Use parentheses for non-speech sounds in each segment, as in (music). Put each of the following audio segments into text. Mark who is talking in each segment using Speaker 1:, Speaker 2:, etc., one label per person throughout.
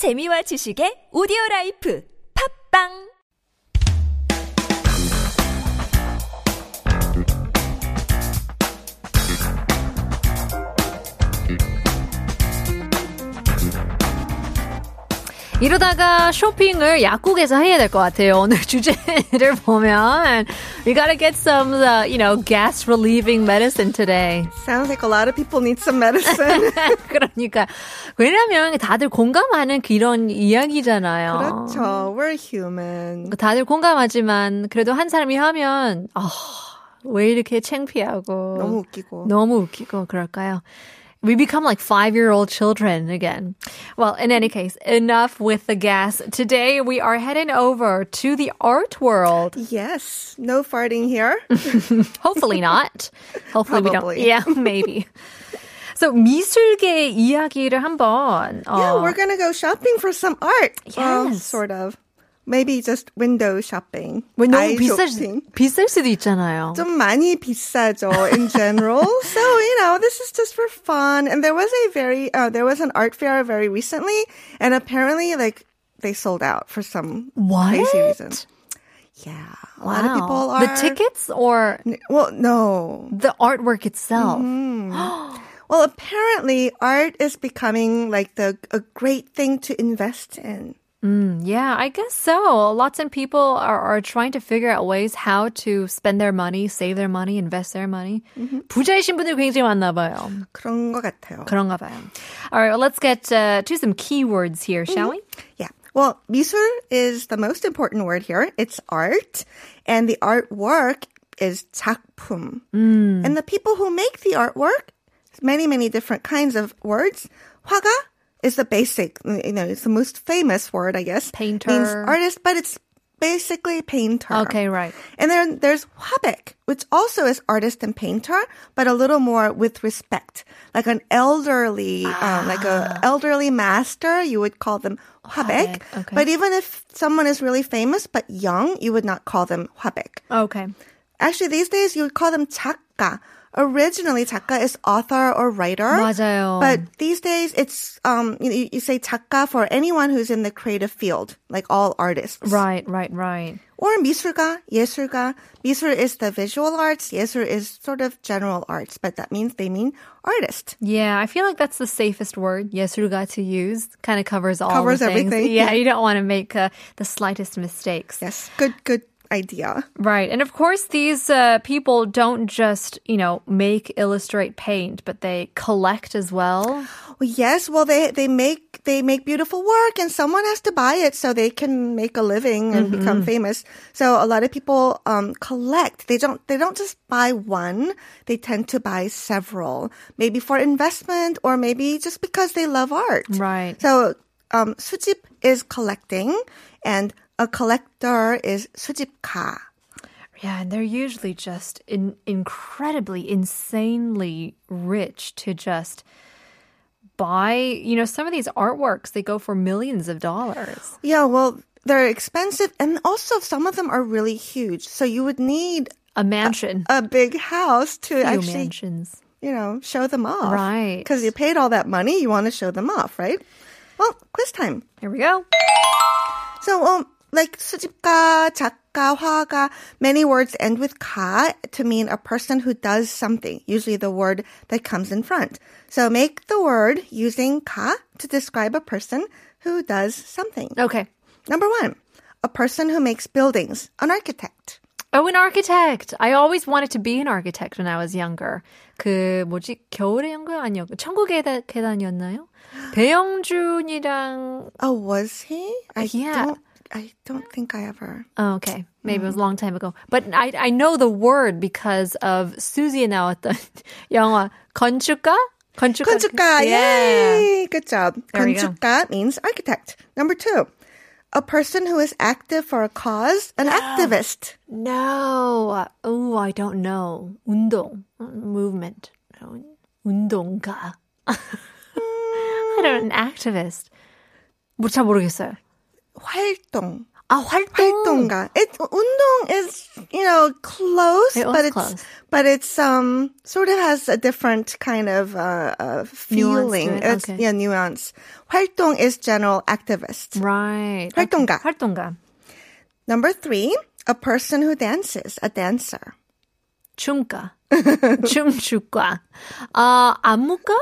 Speaker 1: 재미와 지식의 오디오 라이프. 팝빵
Speaker 2: 이러다가 쇼핑을 약국에서 해야 될 것 같아요. 오늘 주제를 보면 we gotta get some, uh, you know, gas relieving medicine today.
Speaker 3: Sounds like a lot of people need some medicine.
Speaker 2: 그러니까 왜냐면 다들 공감하는 그런 이야기잖아요.
Speaker 3: 그렇죠. We're human.
Speaker 2: 다들 공감하지만 그래도 한 사람이 하면 아, 왜 이렇게 창피하고
Speaker 3: 너무 웃기고.
Speaker 2: 너무 웃기고 그럴까요? We become like five year old children again. Well, in any case, enough with the gas. Today we are heading over to the art world.
Speaker 3: Yes. No farting here. (laughs)
Speaker 2: Hopefully not. Hopefully we don't.
Speaker 3: Probably.
Speaker 2: Yeah, (laughs) maybe. So 미술계 이야기를 한번.
Speaker 3: yeah,
Speaker 2: 어,
Speaker 3: we're gonna go shopping for some art. Well,
Speaker 2: Yes.
Speaker 3: sort of. Maybe just window shopping.
Speaker 2: 왜 너무
Speaker 3: eye
Speaker 2: 비쌀,
Speaker 3: shopping.
Speaker 2: 비쌀 수도 있잖아요.
Speaker 3: 좀 많이 비싸죠 in general. (laughs) so, you know, this is just for fun. And there was a very, uh, there was an art fair very recently and apparently like they sold out for some
Speaker 2: What?
Speaker 3: crazy reason. Yeah. A lot of
Speaker 2: Wow.
Speaker 3: people are.
Speaker 2: The tickets or
Speaker 3: Well, no.
Speaker 2: the artwork itself?
Speaker 3: Mm-hmm. (gasps) Well, apparently art is becoming like the, a great thing to invest in.
Speaker 2: Yeah, I guess so. Lots of people are, are trying to figure out ways how to spend their money, save their money, invest their money. 부자이신 분들 굉장히 많나 봐요.
Speaker 3: 그런 것 같아요.
Speaker 2: 그런가 봐요. All right, well, let's get uh, to some keywords here, shall we?
Speaker 3: Yeah. Well, 미술 is the most important word here. It's art. And the artwork is 작품. And the people who make the artwork, many, many different kinds of words. 화가 is the basic, you know, it's the most famous word, I guess.
Speaker 2: Painter.
Speaker 3: Means artist, but it's basically painter.
Speaker 2: Okay, right.
Speaker 3: And then there's Wabek, which also is artist and painter, but a little more with respect. Like an elderly, ah. um, like a ah. elderly master, you would call them
Speaker 2: Wabek. Okay.
Speaker 3: But even if someone is really famous but young, you would not call them Wabek.
Speaker 2: Okay.
Speaker 3: Actually, these days you would call them 작가 Originally, 작가 is author or writer.
Speaker 2: 맞아요.
Speaker 3: But these days, it's um you, you say 작가 for anyone who's in the creative field, like all artists.
Speaker 2: Right, right, right.
Speaker 3: Or 미술가, 예술가. 미술 is the visual arts. 예술 is sort of general arts, but that means they mean artist.
Speaker 2: Yeah, I feel like that's the safest word, 예술가, to use. Kind of covers all
Speaker 3: Covers
Speaker 2: the things.
Speaker 3: everything. (laughs)
Speaker 2: Yeah, you don't want to make uh, the slightest mistakes.
Speaker 3: Yes, good, good idea.
Speaker 2: Right. And of course, these uh, people don't just, you know, make, illustrate, paint, but they collect as well.
Speaker 3: Well, yes, well they they make they make beautiful work, and someone has to buy it so they can make a living and become famous. So a lot of people um, collect. They don't they don't just buy one. They tend to buy several, maybe for investment or maybe just because they love art.
Speaker 2: Right.
Speaker 3: So um, 수집 is collecting, and a collector is 수집가.
Speaker 2: Yeah, and they're usually just in, incredibly, insanely rich to just buy, you know, some of these artworks, they go for millions of dollars.
Speaker 3: Yeah, well, they're expensive, and also some of them are really huge. So you would need
Speaker 2: A mansion,
Speaker 3: a big house to
Speaker 2: few
Speaker 3: actually,
Speaker 2: mansions.
Speaker 3: you know, show them off.
Speaker 2: Right.
Speaker 3: Because you paid all that money, you want to show them off, right? Well, quiz time.
Speaker 2: Here we go.
Speaker 3: So, um, like 수집가, 작가, 화가, many words end with 가 to mean a person who does something, usually the word that comes in front. So make the word using 가 to describe a person who does something.
Speaker 2: Okay.
Speaker 3: Number one, a person who makes buildings, an architect.
Speaker 2: Oh, an architect. I always wanted to be an architect when I was younger. 그 뭐지 겨울의 연구 아니요 천국의 다- 계단이었나요? 배영준이랑
Speaker 3: Oh, was he? I
Speaker 2: Yeah.
Speaker 3: don't. I don't think I ever.
Speaker 2: oh, okay, maybe it was a long time ago. But I I know the word because of 수지에 나왔던 (laughs) 영화 건축가 건축가
Speaker 3: 건축가. Yay! Good job.
Speaker 2: There we go.
Speaker 3: 건축가 means architect. Number two, a person who is active for a cause, an activist. (gasps)
Speaker 2: No. Oh, I don't know. 운동. Movement. No. 운동가. (laughs) I don't an activist. 뭐잘 모르겠어요.
Speaker 3: 활동.
Speaker 2: 아, 활동.
Speaker 3: 활동가. It 운동 is you know close,
Speaker 2: It was
Speaker 3: but it's
Speaker 2: close.
Speaker 3: but it's um sort of has a different kind of uh, uh feeling.
Speaker 2: it,
Speaker 3: It's
Speaker 2: okay.
Speaker 3: yeah nuance. 활동 is general activist.
Speaker 2: Right.
Speaker 3: 활동가.
Speaker 2: Okay. 활동가.
Speaker 3: Number three, a person who dances, a dancer.
Speaker 2: 춤가. 춤추가. 아, 안무가?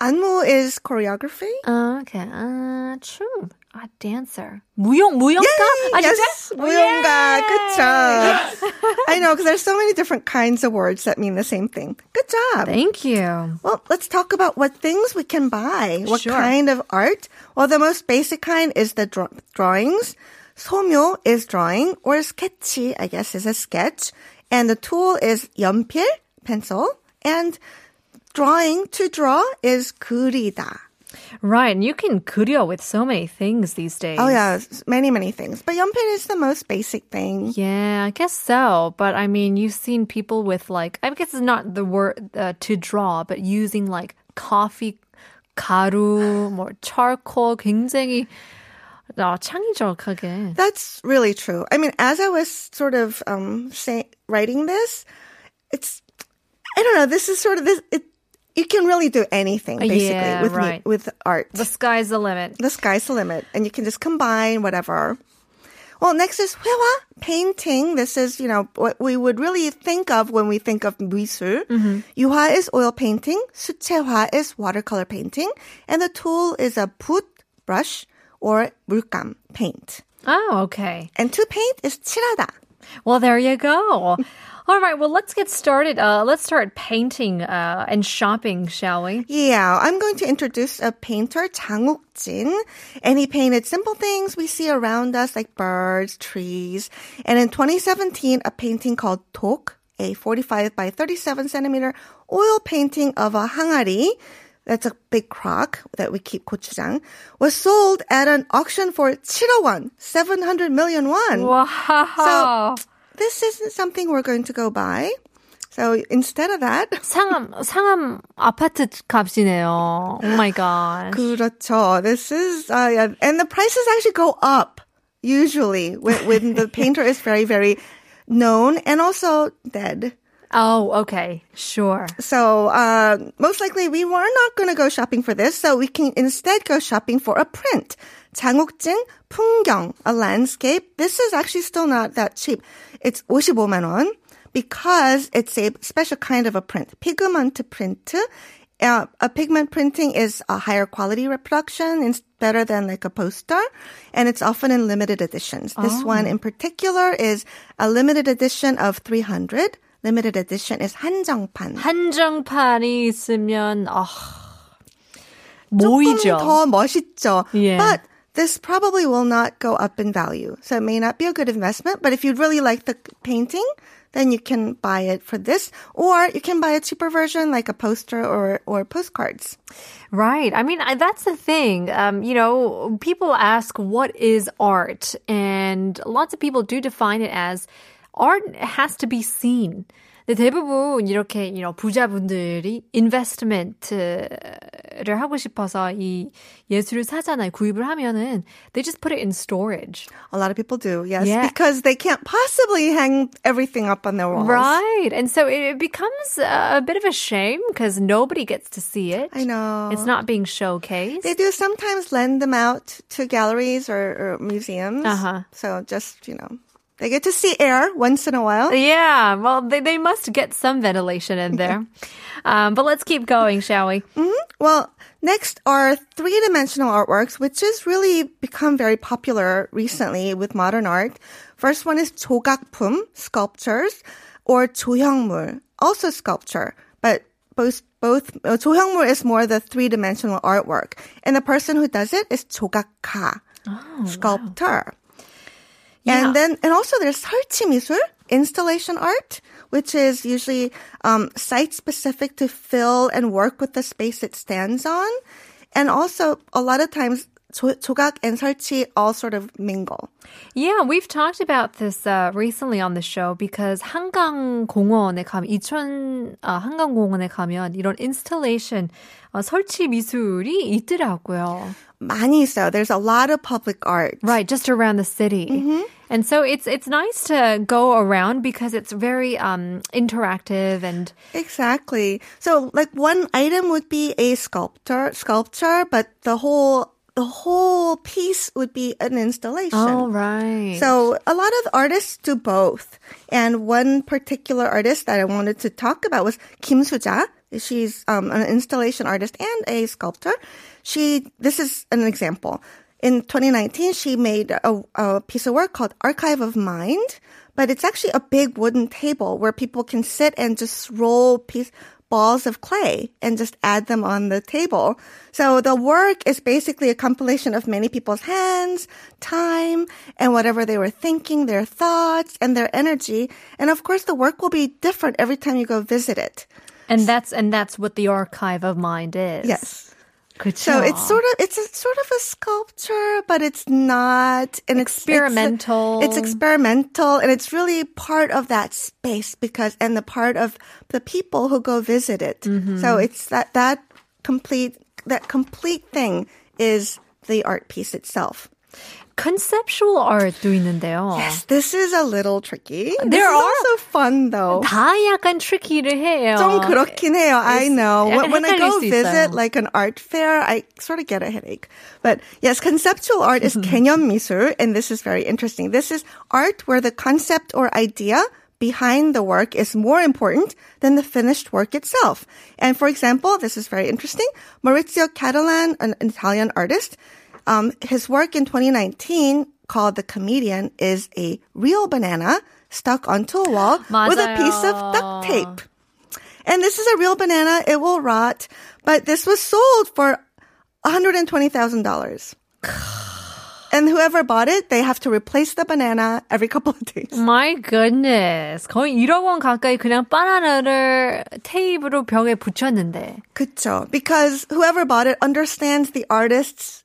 Speaker 3: 안무 is choreography.
Speaker 2: 아, okay. 아, 춤. 아, dancer. 무용, 무용가? 아,
Speaker 3: yes,
Speaker 2: 진짜?
Speaker 3: 무용가. Good job. I know because there's so many different kinds of words that mean the same thing. Good job.
Speaker 2: Thank you.
Speaker 3: Well, let's talk about what things we can buy. What
Speaker 2: Sure.
Speaker 3: kind of art? Well, the most basic kind is the draw- drawings. 소묘 is drawing, or sketchy, I guess, is a sketch. And the tool is 연필, pencil. And drawing to draw is 그리다.
Speaker 2: Right, and you can 그려 with so many things these days.
Speaker 3: Oh yeah, s- many, many things. But 연필 is the most basic thing.
Speaker 2: Yeah, I guess so. But I mean, you've seen people with like, I guess it's not the word uh, to draw, but using like coffee 가루, more charcoal, 굉장히 아, 창의적하게.
Speaker 3: That's really true. I mean, as I was sort of um say, writing this, it's I don't know. This is sort of this. It you can really do anything basically
Speaker 2: Yeah,
Speaker 3: with me-
Speaker 2: right.
Speaker 3: with art.
Speaker 2: The sky's the limit.
Speaker 3: the sky's the limit, and you can just combine whatever. Well, next is 회화, painting. This is, you know, what we would really think of when we think of 미술. 유화 is oil painting. 수채화 is watercolor painting. And the tool is a 붓, brush, or 물감, paint.
Speaker 2: Oh, okay.
Speaker 3: And to paint is 칠하다.
Speaker 2: Well, there you go. (laughs) All right, well, let's get started. Uh, let's start painting uh, and shopping, shall we?
Speaker 3: Yeah, I'm going to introduce a painter, Jang Jin, and he painted simple things we see around us like birds, trees. And in 2017, a painting called Tok, a 45 by 37 centimeter oil painting of a hangari, that's a big crock that we keep gochujang, was sold at an auction for 7억 won, 700 million won.
Speaker 2: Wow
Speaker 3: This isn't something we're going to go buy. So instead of that,
Speaker 2: 상암, (laughs) 상암 아파트 값이네요. Oh my god.
Speaker 3: 그렇죠. This is, uh, yeah, and the prices actually go up usually when, when the (laughs) painter is very, very known and also dead.
Speaker 2: Oh, okay. Sure.
Speaker 3: So, uh, most likely we were not going to go shopping for this, so we can instead go shopping for a print. 장욱진 풍경, a landscape. This is actually still not that cheap. It's 55만 원 because it's a special kind of a print. 피그먼트 print. Uh, a pigment printing is a higher quality reproduction. It's better than like a poster, and it's often in limited editions. This oh. one in particular is a limited edition of 300 Limited edition is 한정판.
Speaker 2: 한정판이 있으면 아
Speaker 3: 조금
Speaker 2: 모이죠.
Speaker 3: 더 멋있죠.
Speaker 2: Yeah.
Speaker 3: But this probably will not go up in value. So it may not be a good investment, but if you really like the painting, then you can buy it for this. Or you can buy a cheaper version like a poster or, or postcards.
Speaker 2: Right. I mean, I, that's the thing. Um, you know, people ask what is art, and lots of people do define it as art has to be seen. 근데 대부분 이렇게 you know, 부자분들이 investment를 하고 싶어서 이 예술을 사잖아요. 구입을 하면은 they just put it in storage.
Speaker 3: A lot of people do, yes,
Speaker 2: Yeah.
Speaker 3: because they can't possibly hang everything up on their walls.
Speaker 2: Right. And so it, it becomes a bit of a shame because nobody gets to see it.
Speaker 3: I know.
Speaker 2: It's not being showcased.
Speaker 3: They do sometimes lend them out to galleries or, or museums.
Speaker 2: Uh-huh.
Speaker 3: So just, you know, they get to see air once in a while.
Speaker 2: Yeah, well, they, they must get some ventilation in there. (laughs) um, but let's keep going, shall we?
Speaker 3: Well, next are three-dimensional artworks, which has really become very popular recently with modern art. First one is 조각품, sculptures, or 조형물, also sculpture, but both both uh, 조형물 is more the three-dimensional artwork, and the person who does it is 조각가, sculptor.
Speaker 2: Yeah.
Speaker 3: And then, and also there's 설치미술, installation art, which is usually um, site specific to fill and work with the space it stands on. And also, a lot of times, 조, 조각 and 설치 all sort of mingle.
Speaker 2: Yeah, we've talked about this uh, recently on the show because 한강공원에 가면 이천 아, 한강공원에 가면 이런 installation 어, 설치 미술이 있더라고요.
Speaker 3: 많이 있어요. There's a lot of public art.
Speaker 2: Right, just around the city. And so it's it's nice to go around because it's very um, interactive and
Speaker 3: Exactly. So like one item would be a sculptor sculpture, but the whole the whole piece would be an installation.
Speaker 2: oh right.
Speaker 3: So a lot of artists do both. And one particular artist that I wanted to talk about was Kim Suja. She's um, an installation artist and a sculptor. She this is an example. In 2019, she made a, a piece of work called Archive of Mind, but it's actually a big wooden table where people can sit and just roll piece balls of clay and just add them on the table. So the work is basically a compilation of many people's hands, time, and whatever they were thinking, their thoughts, and their energy. And of course, the work will be different every time you go visit it.
Speaker 2: and that's and that's what the archive of mind is.
Speaker 3: Yes.
Speaker 2: 그쵸?
Speaker 3: So it's sort of it's a sort of a sculpture, but it's not it's-
Speaker 2: Experimental.
Speaker 3: It's, it's experimental, and it's really part of that space because and the part of the people who go visit it.
Speaker 2: Mm-hmm.
Speaker 3: So it's that that complete that complete thing is the art piece itself
Speaker 2: conceptual art도 있는데요.
Speaker 3: Yes, this is a little tricky.
Speaker 2: There are
Speaker 3: also fun though.
Speaker 2: 다 약간 tricky를 해요.
Speaker 3: 좀 그렇긴 해요. I know. When I go visit like an art fair, I sort of get a headache. But yes, conceptual art is (laughs) 개념 미술, and this is very interesting. This is art where the concept or idea behind the work is more important than the finished work itself. And for example, this is very interesting. Maurizio Cattelan, an Italian artist, um, his work in 2019 called The Comedian is a real banana stuck onto a wall with a piece of duct tape. And this is a real banana. It will rot. But this was sold for $120,000. (sighs) And whoever bought it, they have to replace the banana every couple of days.
Speaker 2: My goodness. 거의 1억 원 가까이 그냥 바나나를 테이프로 벽에 붙였는데.
Speaker 3: 그쵸. Because whoever bought it understands the artist's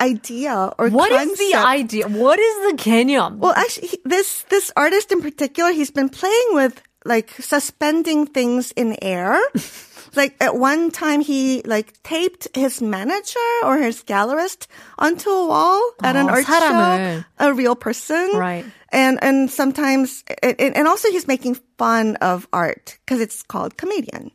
Speaker 3: idea or
Speaker 2: What is
Speaker 3: concept.
Speaker 2: the idea? What is the 개념?
Speaker 3: Well, actually, he, this this artist in particular, he's been playing with like suspending things in air. (laughs) like at one time, he like taped his manager or his gallerist onto a wall at an
Speaker 2: Oh,
Speaker 3: art
Speaker 2: 사람을.
Speaker 3: show, a real person,
Speaker 2: Right.
Speaker 3: And and sometimes, and, and also he's making fun of art because it's called comedian.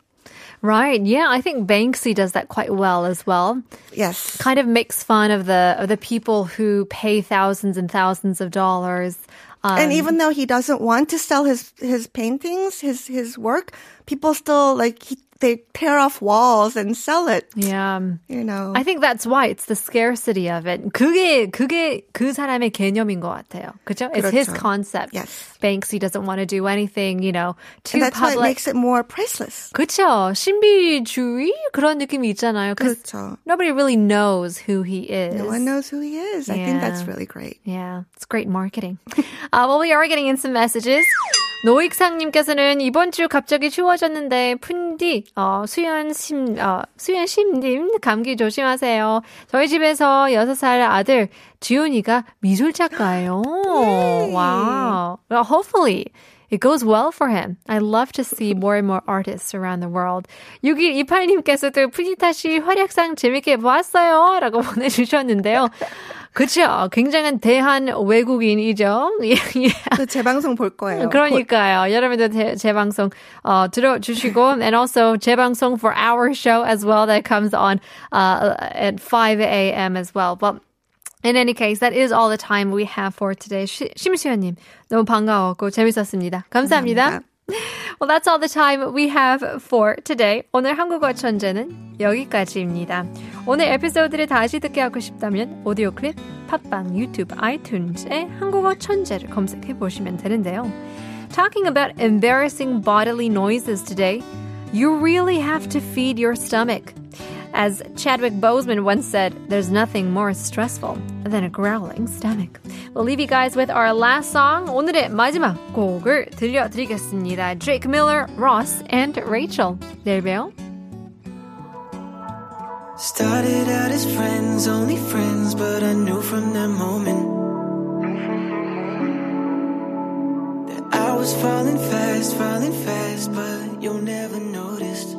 Speaker 2: Right. Yeah, I think Banksy does that quite well as well.
Speaker 3: Yes.
Speaker 2: Kind of makes fun of the of the people who pay thousands and thousands of dollars. Um,
Speaker 3: and even though he doesn't want to sell his his paintings, his his work, people still like he, they tear off walls and sell it.
Speaker 2: yeah.
Speaker 3: You know.
Speaker 2: I think that's why it's the scarcity of it. 그게 그게 그 사람의 개념인 것 같아요. 그죠? It's his
Speaker 3: 그렇죠.
Speaker 2: concept.
Speaker 3: Yes.
Speaker 2: Banksy doesn't want to do anything, you know, too
Speaker 3: and that's why it
Speaker 2: public.
Speaker 3: makes it more priceless.
Speaker 2: 그쵸? 신비주의 그런 느낌이 있잖아요. 'cause
Speaker 3: 그렇죠.
Speaker 2: nobody really knows who he is.
Speaker 3: No one knows who he is. I think that's
Speaker 2: Yeah.
Speaker 3: really great.
Speaker 2: Yeah, it's great marketing. (laughs) uh, well, we are getting in some messages. 노익상님께서는 이번 주 갑자기 추워졌는데 푼디 어, 수연심 어, 수연심님 감기 조심하세요. 저희 집에서 6살 아들 지훈이가 미술 작가예요. wow. Well, hopefully. It goes well for him. I love to see more and more artists around the world. 6128님께서도 푸니타 씨 활약상 재밌게 보았어요. 라고 (laughs) 보내주셨는데요. 그쵸. 굉장한 대한 외국인이죠. 예, 예.
Speaker 3: 그 재방송 볼 거예요.
Speaker 2: 그러니까요. 여러분들 제, 재방송 어, 들어주시고 and also 재방송 for our show as well that comes on uh, at 5 a.m. as well. But in any case, that is all the time we have for today. 시, 심수연님 너무 반가웠고 재밌었습니다. 감사합니다. Well, that's all the time we have for today. 오늘 한국어 천재는 여기까지입니다. 오늘 에피소드를 다시 듣게 하고 싶다면 오디오 클립, 팟빵, 유튜브, 아이튠즈에 한국어 천재를 검색해 보시면 되는데요. Talking about embarrassing bodily noises today, you really have to feed your stomach. As Chadwick Boseman once said, there's nothing more stressful than a growling stomach. We'll leave you guys with our last song. 오늘의 마지막 곡을 들려드리겠습니다. Drake Miller, Ross, and Rachel. 내일 봬요.
Speaker 4: Started out as friends, only friends, but I knew from that moment that I was falling fast, falling fast, but you'll never notice.